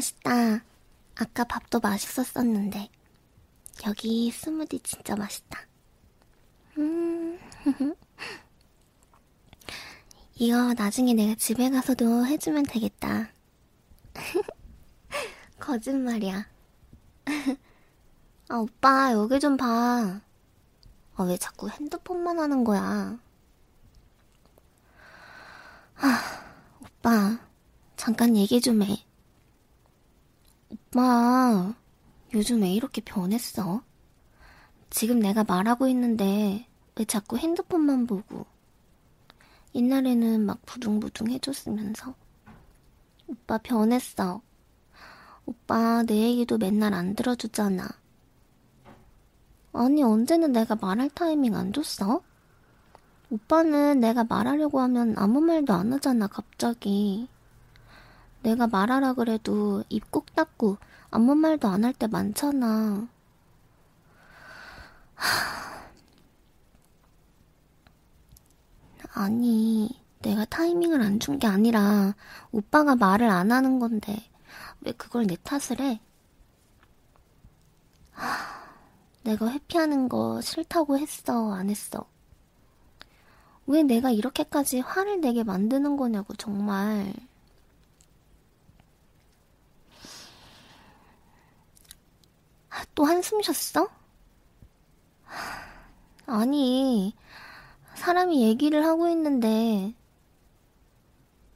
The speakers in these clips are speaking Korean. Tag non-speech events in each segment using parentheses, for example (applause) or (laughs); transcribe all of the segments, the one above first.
맛있다. 아까 밥도 맛있었었는데. 여기 스무디 진짜 맛있다. 음. (laughs) 이거 나중에 내가 집에 가서도 해주면 되겠다. (laughs) 거짓말이야. (laughs) 아, 오빠, 여기 좀 봐. 아, 왜 자꾸 핸드폰만 하는 거야? 아, 오빠, 잠깐 얘기 좀 해. 오빠, 요즘 왜 이렇게 변했어? 지금 내가 말하고 있는데 왜 자꾸 핸드폰만 보고 옛날에는 막 부둥부둥 해줬으면서 오빠 변했어. 오빠 내 얘기도 맨날 안 들어주잖아. 아니 언제는 내가 말할 타이밍 안 줬어? 오빠는 내가 말하려고 하면 아무 말도 안 하잖아 갑자기. 내가 말하라 그래도 입 꼭 닫고 아무 말도 안 할 때 많잖아. 아니, 내가 타이밍을 안 준 게 아니라 오빠가 말을 안 하는 건데 왜 그걸 내 탓을 해? 하, 내가 회피하는 거 싫다고 했어, 안 했어? 왜 내가 이렇게까지 화를 내게 만드는 거냐고, 정말. 또 한숨 쉬었어? 아니, 사람이 얘기를 하고 있는데,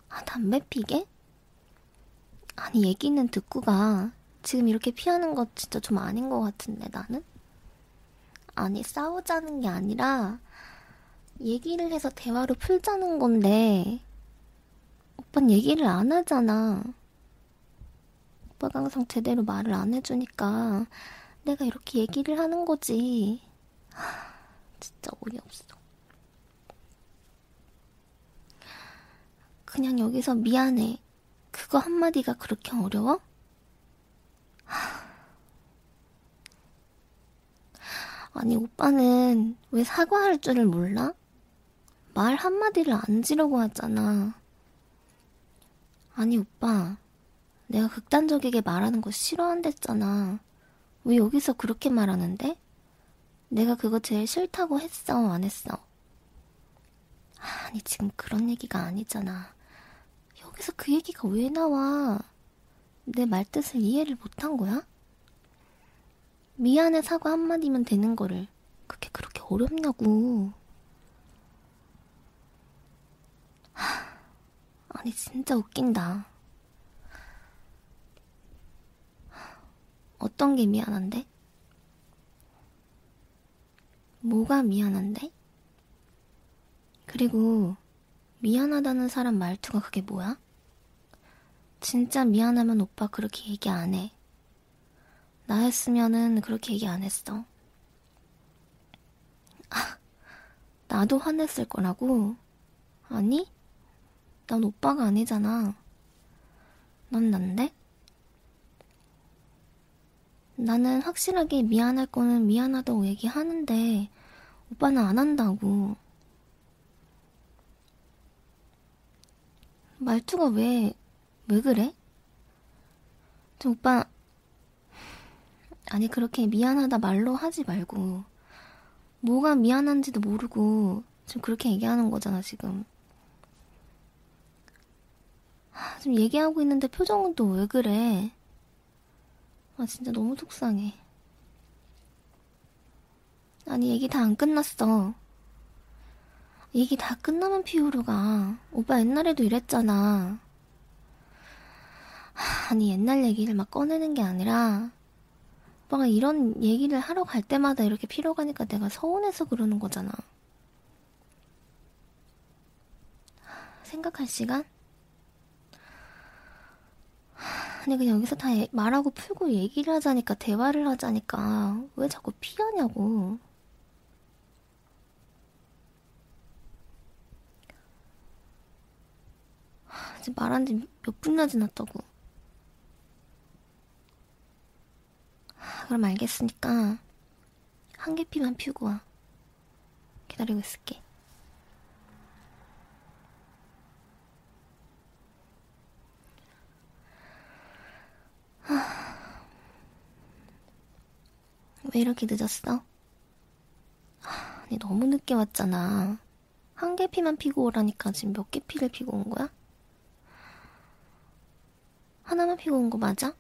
아, 담배 피게? 아니, 얘기는 듣고 가. 지금 이렇게 피하는 거 진짜 좀 아닌 것 같은데, 나는? 아니, 싸우자는 게 아니라, 얘기를 해서 대화로 풀자는 건데, 오빤 얘기를 안 하잖아. 오빠가 항상 제대로 말을 안 해주니까, 내가 이렇게 얘기를 하는 거지. 하, 진짜 어이없어. 그냥 여기서 미안해. 그거 한마디가 그렇게 어려워? 아니, 오빠는 왜 사과할 줄을 몰라? 말 한마디를 안 지르고 하잖아. 아니, 오빠. 내가 극단적이게 말하는 거 싫어한댔잖아. 왜 여기서 그렇게 말하는데? 내가 그거 제일 싫다고 했어, 안 했어? 아니, 지금 그런 얘기가 아니잖아. 여기서 그 얘기가 왜 나와? 내 말뜻을 이해를 못한 거야? 미안해 사과 한마디면 되는 거를 그게 그렇게 어렵냐고. 하, 아니, 진짜 웃긴다. 어떤 게 미안한데? 뭐가 미안한데? 그리고 미안하다는 사람 말투가 그게 뭐야? 진짜 미안하면 오빠 그렇게 얘기 안 해. 나였으면은 그렇게 얘기 안 했어. 아, 나도 화냈을 거라고? 아니? 난 오빠가 아니잖아. 넌 난데? 나는 확실하게 미안할 거는 미안하다고 얘기하는데 오빠는 안 한다고. 말투가 왜, 왜 그래? 저 오빠, 아니, 그렇게 미안하다 말로 하지 말고, 뭐가 미안한지도 모르고, 지금 그렇게 얘기하는 거잖아, 지금. 지금 얘기하고 있는데 표정은 또 왜 그래? 아, 진짜 너무 속상해. 아니, 얘기 다 안 끝났어. 얘기 다 끝나면 피우러 가. 오빠 옛날에도 이랬잖아. 아니, 옛날 얘기를 막 꺼내는 게 아니라, 오빠가 이런 얘기를 하러 갈 때마다 이렇게 피러 가니까 내가 서운해서 그러는 거잖아. 생각할 시간? 아니 그냥 여기서 다 말하고 풀고 얘기를 하자니까 대화를 하자니까 왜 자꾸 피하냐고. 이제 말한 지 몇 분이나 지났다고. 그럼 알겠으니까 한 개 피만 피우고 와. 기다리고 있을게. 왜 이렇게 늦었어? 니 너무 늦게 왔잖아. 한 개 피만 피고 오라니까 지금 몇 개 피를 피고 온 거야? 하나만 피고 온 거 맞아?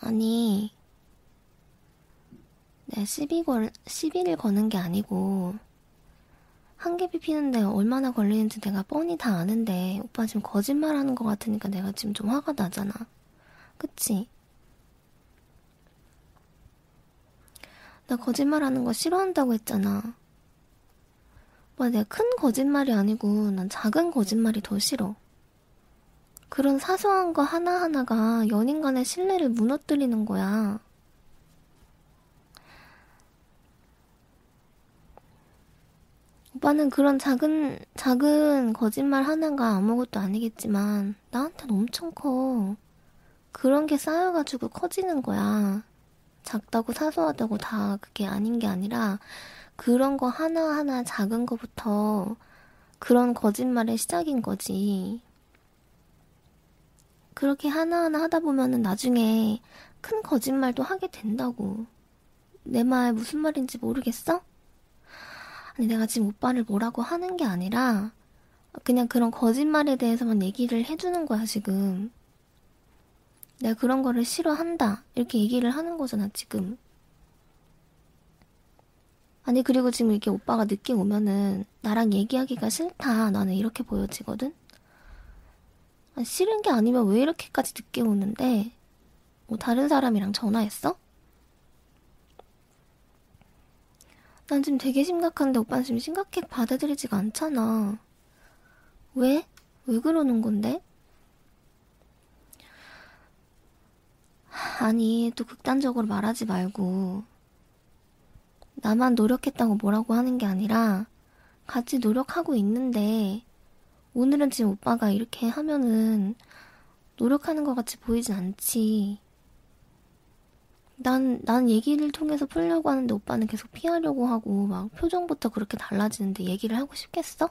아니, 내 시비 걸, 시비를 거는 게 아니고, 한 개피 피는데 얼마나 걸리는지 내가 뻔히 다 아는데, 오빠 지금 거짓말 하는 것 같으니까 내가 지금 좀 화가 나잖아. 그치? 나 거짓말 하는 거 싫어한다고 했잖아. 오빠 내가 큰 거짓말이 아니고, 난 작은 거짓말이 더 싫어. 그런 사소한 거 하나하나가 연인 간의 신뢰를 무너뜨리는 거야. 오빠는 그런 작은, 작은 거짓말 하나가 아무것도 아니겠지만, 나한텐 엄청 커. 그런 게 쌓여가지고 커지는 거야. 작다고 사소하다고 다 그게 아닌 게 아니라, 그런 거 하나하나 작은 거부터 그런 거짓말의 시작인 거지. 그렇게 하나하나 하다 보면은 나중에 큰 거짓말도 하게 된다고. 내 말 무슨 말인지 모르겠어? 아니, 내가 지금 오빠를 뭐라고 하는 게 아니라, 그냥 그런 거짓말에 대해서만 얘기를 해주는 거야, 지금. 내가 그런 거를 싫어한다. 이렇게 얘기를 하는 거잖아, 지금. 아니, 그리고 지금 이렇게 오빠가 늦게 오면은, 나랑 얘기하기가 싫다. 나는 이렇게 보여지거든? 아니, 싫은 게 아니면 왜 이렇게까지 늦게 오는데? 뭐 다른 사람이랑 전화했어? 난 지금 되게 심각한데 오빠는 지금 심각해 받아들이지가 않잖아. 왜? 왜 그러는 건데? 아니, 또 극단적으로 말하지 말고. 나만 노력했다고 뭐라고 하는 게 아니라, 같이 노력하고 있는데, 오늘은 지금 오빠가 이렇게 하면은, 노력하는 것 같이 보이진 않지. 난, 난 얘기를 통해서 풀려고 하는데 오빠는 계속 피하려고 하고, 막 표정부터 그렇게 달라지는데 얘기를 하고 싶겠어?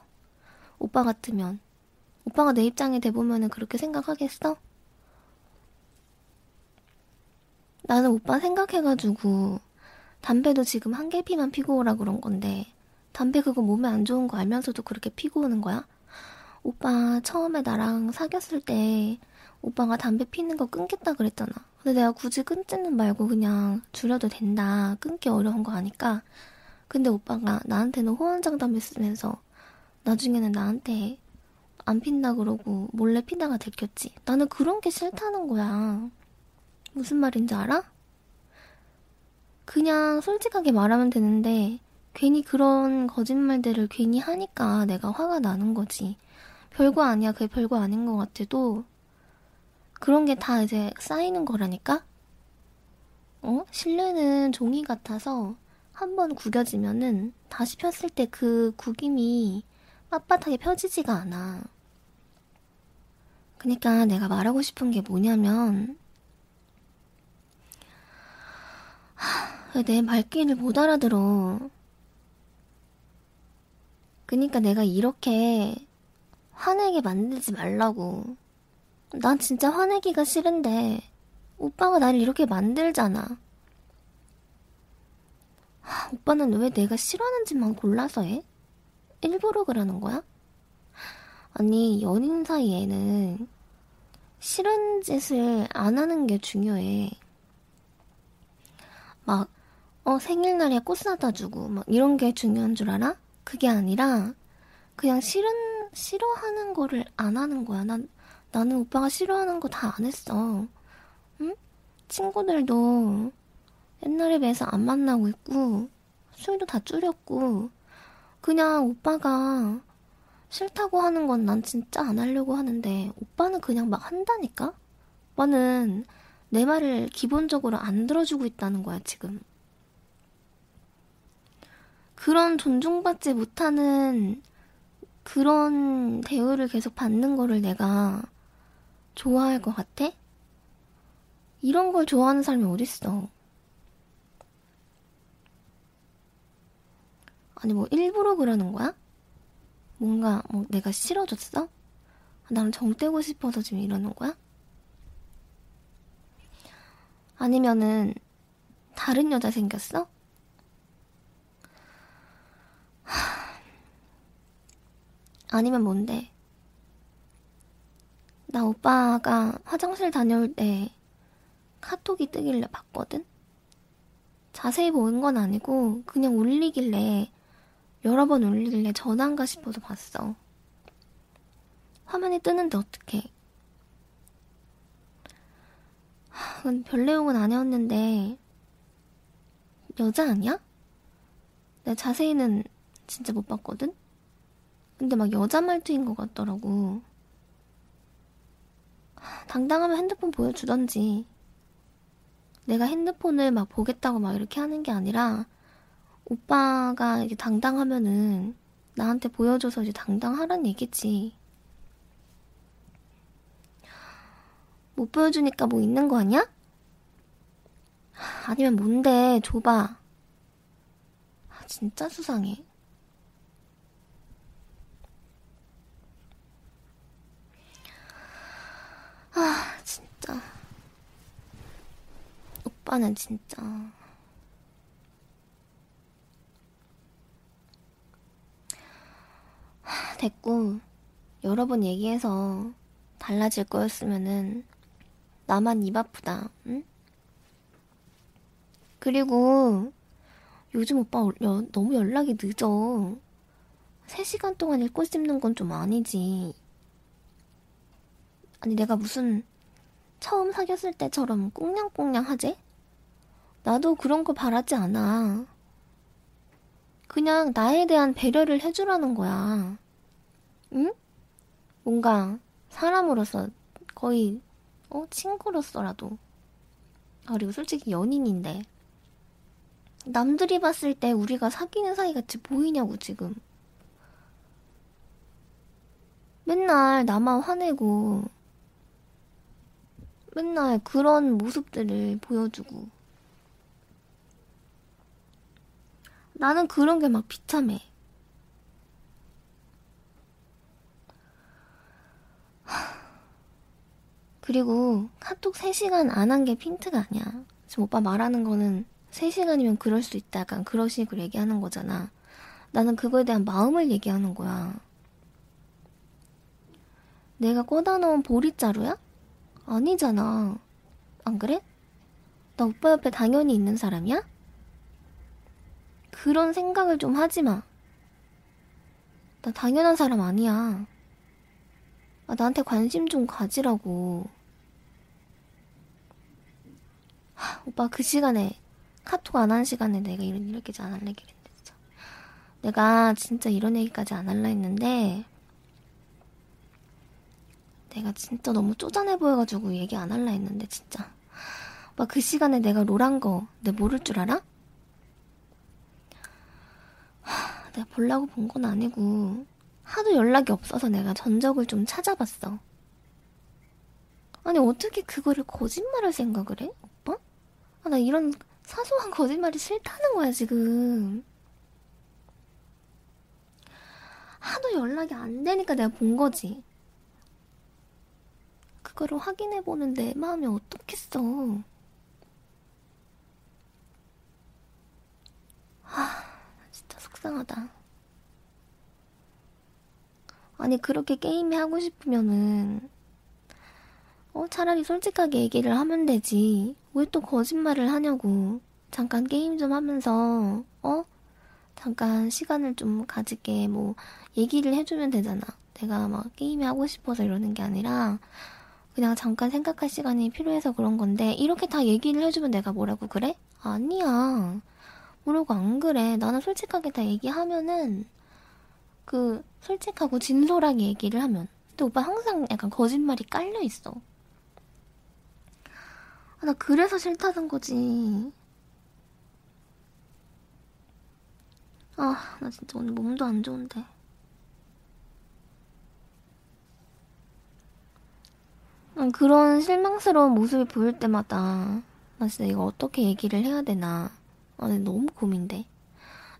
오빠 같으면. 오빠가 내 입장에 대보면은 그렇게 생각하겠어? 나는 오빠 생각해가지고, 담배도 지금 한 개 피만 피고 오라 그런 건데, 담배 그거 몸에 안 좋은 거 알면서도 그렇게 피고 오는 거야? 오빠 처음에 나랑 사귀었을 때, 오빠가 담배 피는 거 끊겠다 그랬잖아. 근데 내가 굳이 끊지는 말고 그냥 줄여도 된다. 끊기 어려운 거 아니까. 근데 오빠가 나한테는 호언장담을 쓰면서 나중에는 나한테 안 핀다 그러고 몰래 피다가 들켰지. 나는 그런 게 싫다는 거야. 무슨 말인지 알아? 그냥 솔직하게 말하면 되는데 괜히 그런 거짓말들을 괜히 하니까 내가 화가 나는 거지. 별거 아니야. 그게 별거 아닌 것 같아도 그런 게 다 이제 쌓이는 거라니까? 어? 신뢰는 종이 같아서 한번 구겨지면은 다시 폈을 때 그 구김이 빳빳하게 펴지지가 않아. 그니까 내가 말하고 싶은 게 뭐냐면, 하, 내 말귀를 못 알아들어. 그니까 내가 이렇게 화내게 만들지 말라고. 난 진짜 화내기가 싫은데 오빠가 나를 이렇게 만들잖아. 하, 오빠는 왜 내가 싫어하는지만 골라서 해? 일부러 그러는 거야? 아니, 연인 사이에는 싫은 짓을 안 하는 게 중요해. 막, 어, 생일날에 꽃 사다 주고, 막 이런 게 중요한 줄 알아? 그게 아니라, 그냥 싫은, 싫어하는 거를 안 하는 거야. 난 나는 오빠가 싫어하는 거 다 안 했어. 응? 친구들도 옛날에 비해서 안 만나고 있고, 술도 다 줄였고, 그냥 오빠가 싫다고 하는 건 난 진짜 안 하려고 하는데, 오빠는 그냥 막 한다니까? 오빠는 내 말을 기본적으로 안 들어주고 있다는 거야, 지금. 그런 존중받지 못하는 그런 대우를 계속 받는 거를 내가 좋아할 것 같아? 이런 걸 좋아하는 사람이 어딨어. 아니, 뭐, 일부러 그러는 거야? 뭔가, 뭐, 내가 싫어졌어? 나는 정 떼고 싶어서 지금 이러는 거야? 아니면은 다른 여자 생겼어? 아니면 뭔데? 나 오빠가 화장실 다녀올 때 카톡이 뜨길래 봤거든? 자세히 보는 건 아니고 그냥 울리길래 여러 번 울리길래 전화인가 싶어서 봤어. 화면이 뜨는데 어떡해. 별 내용은 아니었는데 여자 아니야? 내가 자세히는 진짜 못 봤거든? 근데 막 여자 말투인 것 같더라고. 당당하면 핸드폰 보여주던지. 내가 핸드폰을 막 보겠다고 막 이렇게 하는 게 아니라, 오빠가 이게 당당하면은 나한테 보여줘서 이제 당당하란 얘기지. 못 보여주니까 뭐 있는 거 아니야? 아니면 뭔데, 줘봐. 아, 진짜 수상해. 아, 진짜. 오빠는 진짜. 하, 됐고, 여러 번 얘기해서 달라질 거였으면은, 나만 입 아프다, 응? 그리고, 요즘 오빠 여, 너무 연락이 늦어. 3시간 동안 읽고 씹는 건 좀 아니지. 아니, 내가 무슨 처음 사귀었을 때처럼 꽁냥꽁냥 하지? 나도 그런 거 바라지 않아. 그냥 나에 대한 배려를 해주라는 거야. 응? 뭔가 사람으로서 거의 어 친구로서라도 아, 그리고 솔직히 연인인데 남들이 봤을 때 우리가 사귀는 사이 같이 보이냐고 지금 맨날 나만 화내고 맨날 그런 모습들을 보여주고. 나는 그런 게 막 비참해. (sighs) 그리고 카톡 3시간 안 한 게 핀트가 아니야. 지금 오빠 말하는 거는 3시간이면 그럴 수 있다. 약간 그런 식으로 얘기하는 거잖아. 나는 그거에 대한 마음을 얘기하는 거야. 내가 꽂아 놓은 보리자루야? 아니잖아. 안 그래? 나 오빠 옆에 당연히 있는 사람이야? 그런 생각을 좀 하지 마. 나 당연한 사람 아니야. 아, 나한테 관심 좀 가지라고. 하, 오빠 그 시간에 카톡 안 한 시간에 내가 이런 이렇게 안 할래 그랬는데 진짜. 내가 진짜 이런 얘기까지 안 할라 했는데 내가 진짜 너무 쪼잔해 보여가지고 얘기 안 할라 했는데 진짜 막 그 시간에 내가 롤한 거 내 모를 줄 알아? 하, 내가 보려고 본 건 아니고 하도 연락이 없어서 내가 전적을 좀 찾아봤어 아니 어떻게 그거를 거짓말할 생각을 해? 오빠? 아, 나 이런 사소한 거짓말이 싫다는 거야 지금 하도 연락이 안 되니까 내가 본 거지 그거를 확인해보는 내 마음이 어떻겠어. 아, 진짜 속상하다. 아니, 그렇게 게임이 하고 싶으면은, 어, 차라리 솔직하게 얘기를 하면 되지. 왜 또 거짓말을 하냐고. 잠깐 게임 좀 하면서, 어? 잠깐 시간을 좀 가지게, 뭐, 얘기를 해주면 되잖아. 내가 막 게임이 하고 싶어서 이러는 게 아니라, 그냥 잠깐 생각할 시간이 필요해서 그런 건데 이렇게 다 얘기를 해주면 내가 뭐라고 그래? 아니야. 뭐라고 안 그래. 나는 솔직하게 다 얘기하면은 그 솔직하고 진솔하게 얘기를 하면. 근데 오빠 항상 약간 거짓말이 깔려 있어. 아, 나 그래서 싫다는 거지. 아, 나 진짜 오늘 몸도 안 좋은데. 그런 실망스러운 모습을 보일 때마다 나 진짜 이거 어떻게 얘기를 해야 되나 아, 너무 고민돼.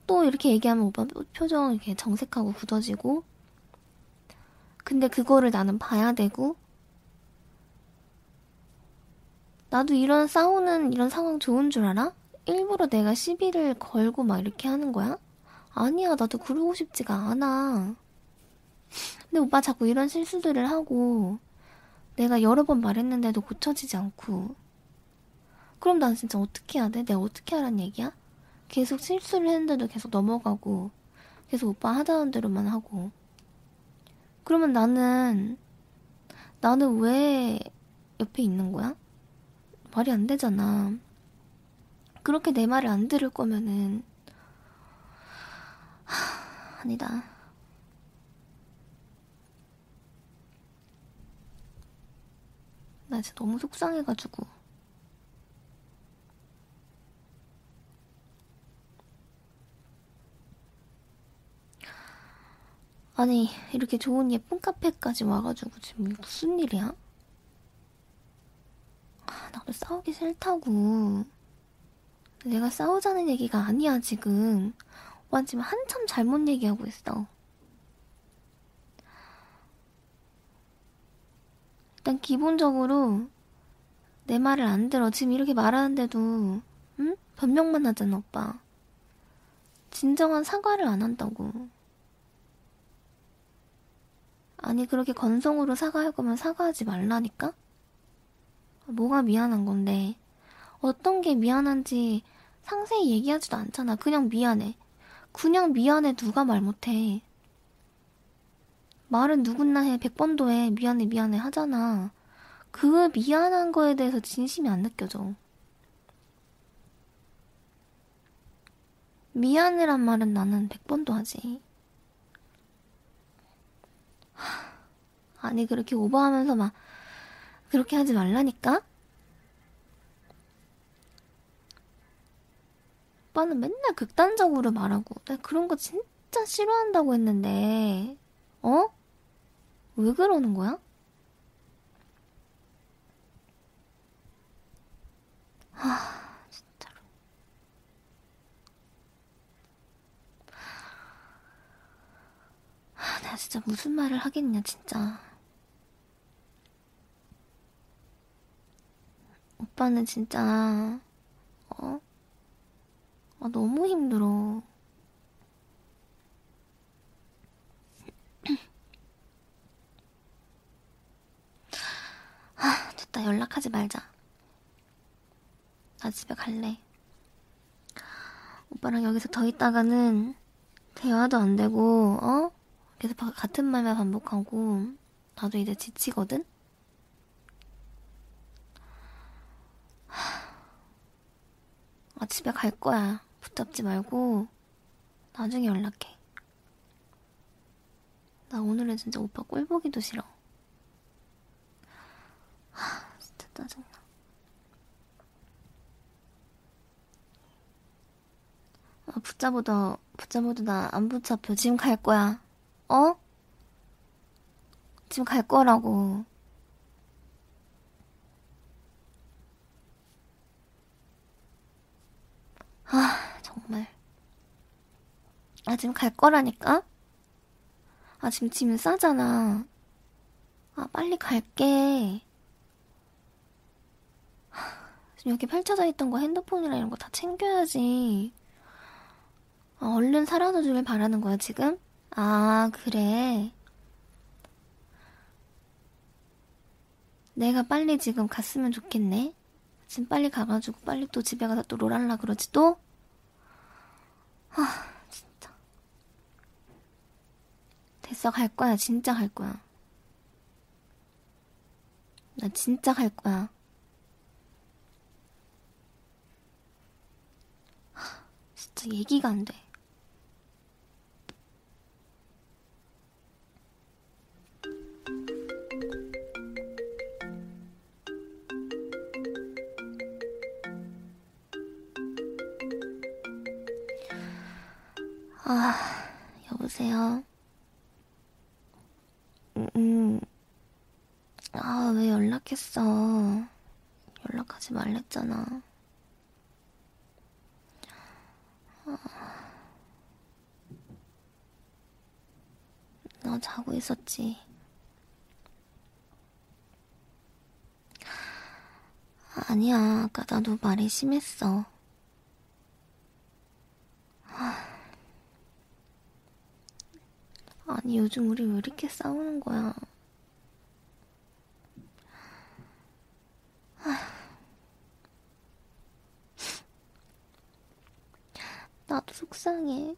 또 이렇게 얘기하면 오빠 표정 이렇게 정색하고 굳어지고 근데 그거를 나는 봐야 되고 나도 이런 싸우는 이런 상황 좋은 줄 알아? 일부러 내가 시비를 걸고 막 이렇게 하는 거야? 아니야, 나도 그러고 싶지가 않아. 근데 오빠 자꾸 이런 실수들을 하고 내가 여러 번 말했는데도 고쳐지지 않고 그럼 난 진짜 어떻게 해야 돼? 내가 어떻게 하란 얘기야? 계속 실수를 했는데도 계속 넘어가고 계속 오빠 하자는 대로만 하고 그러면 나는 나는 왜 옆에 있는 거야? 말이 안 되잖아. 그렇게 내 말을 안 들을 거면은 하, 아니다. 나 진짜 너무 속상해가지고. 아니, 이렇게 좋은 예쁜 카페까지 와가지고 지금 무슨 일이야? 아, 나도 싸우기 싫다고. 내가 싸우자는 얘기가 아니야, 지금. 와, 지금 한참 잘못 얘기하고 있어. 일단 기본적으로 내 말을 안 들어. 지금 이렇게 말하는데도, 응? 변명만 하잖아, 오빠. 진정한 사과를 안 한다고. 아니, 그렇게 건성으로 사과할 거면 사과하지 말라니까? 뭐가 미안한 건데. 어떤 게 미안한지 상세히 얘기하지도 않잖아. 그냥 미안해. 그냥 미안해 누가 말 못해. 말은 누구나 해. 백번도 해. 미안해, 미안해 하잖아. 그 미안한 거에 대해서 진심이 안 느껴져. 미안해란 말은 나는 백번도 하지. 아니, 그렇게 오버하면서 막, 그렇게 하지 말라니까? 오빠는 맨날 극단적으로 말하고, 내가 그런 거 진짜 싫어한다고 했는데, 어? 왜 그러는 거야? 하, 진짜로. 하, 내가 진짜 무슨 말을 하겠냐, 진짜. 오빠는 진짜, 어? 아, 너무 힘들어. 아, 됐다. 연락하지 말자. 나 집에 갈래. 오빠랑 여기서 더 있다가는 대화도 안 되고, 어? 계속 같은 말만 반복하고, 나도 이제 지치거든? 아, 집에 갈 거야. 붙잡지 말고, 나중에 연락해. 나 오늘은 진짜 오빠 꼴 보기도 싫어. 하, 진 짜 짜증나. 아, 붙잡아도, 붙잡아도 나 안 붙잡혀. 지금 갈 거야. 어? 지금 갈 거라고. 아, 정말. 아, 지금 갈 거라니까? 아, 지금 짐 싸잖아. 아, 빨리 갈게. 지금 여기 펼쳐져 있던 거 핸드폰이랑 이런 거 다 챙겨야지. 아, 얼른 사라져 주길 바라는 거야, 지금? 아, 그래. 내가 빨리 지금 갔으면 좋겠네. 지금 빨리 가가지고 빨리 또 집에 가서 또 롤할라 그러지 또? 아, 진짜. 됐어, 갈 거야. 진짜 갈 거야. 나 진짜 갈 거야. 진짜 얘기가 안 돼. 아, 여보세요? 음, 음. 아, 왜 연락했어? 연락하지 말랬잖아. 너 자고 있었지? 아, 아니야, 아까 나도 말이 심했어. 아니, 요즘 우리 왜 이렇게 싸우는 거야? 나도 속상해.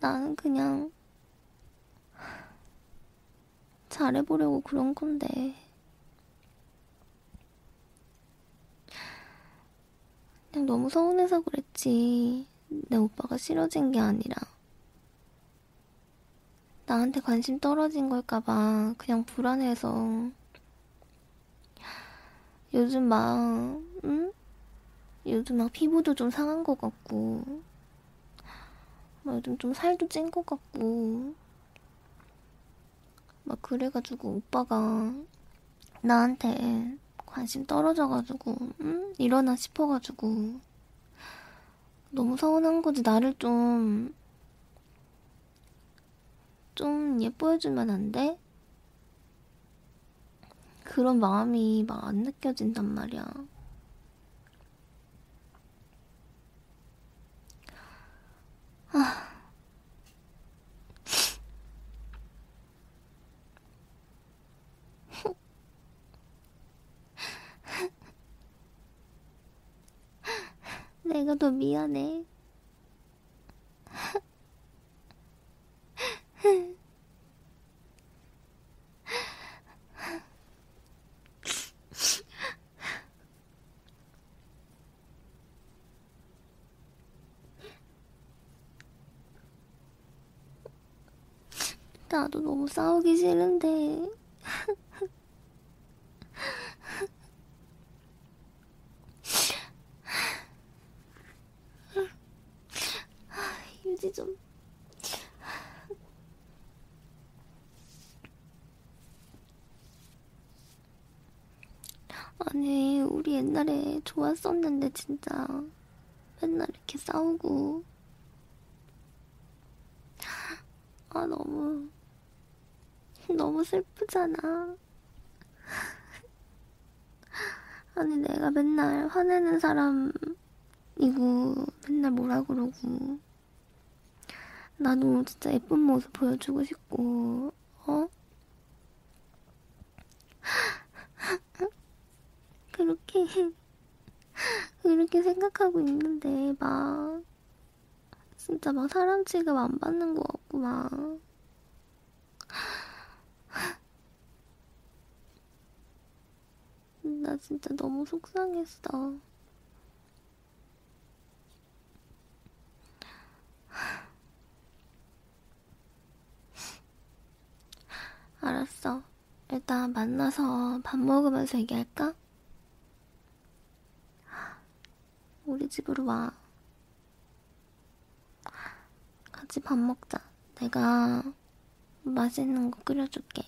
나는 그냥 잘해보려고 그런 건데. 그냥 너무 서운해서 그랬지. 내 오빠가 싫어진 게 아니라. 나한테 관심 떨어진 걸까봐 그냥 불안해서. 요즘 막, 응? 요즘 막 피부도 좀 상한 것 같고, 막 요즘 좀 살도 찐 것 같고, 막 그래가지고 오빠가 나한테 관심 떨어져가지고, 응? 일어나 싶어가지고, 너무 서운한 거지. 나를 좀, 좀 예뻐해주면 안 돼? 그런 마음이 막 안 느껴진단 말이야. 아. 내가 더 미안해. 나도 너무 싸우기 싫은데. 유지 좀. 아니, 우리 옛날에 좋았었는데, 진짜. 맨날 이렇게 싸우고. 아, 너무, 너무 슬프잖아. 아니, 내가 맨날 화내는 사람이고, 맨날 뭐라 그러고. 나도 진짜 예쁜 모습 보여주고 싶고, 어? 그렇게, 그렇게 생각하고 있는데, 막, 진짜 막 사람 취급 안 받는 것 같고, 막. 나 진짜 너무 속상했어. 알았어. 일단 만나서 밥 먹으면서 얘기할까? 우리 집으로 와. 같이 밥 먹자. 내가 맛있는 거 끓여줄게.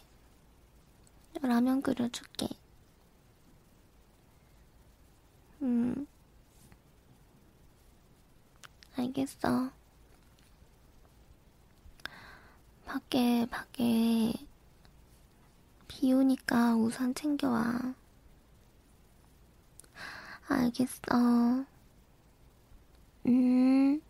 라면 끓여줄게. 음. 알겠어. 밖에, 밖에, 비 오니까 우산 챙겨와. 알겠어. 음.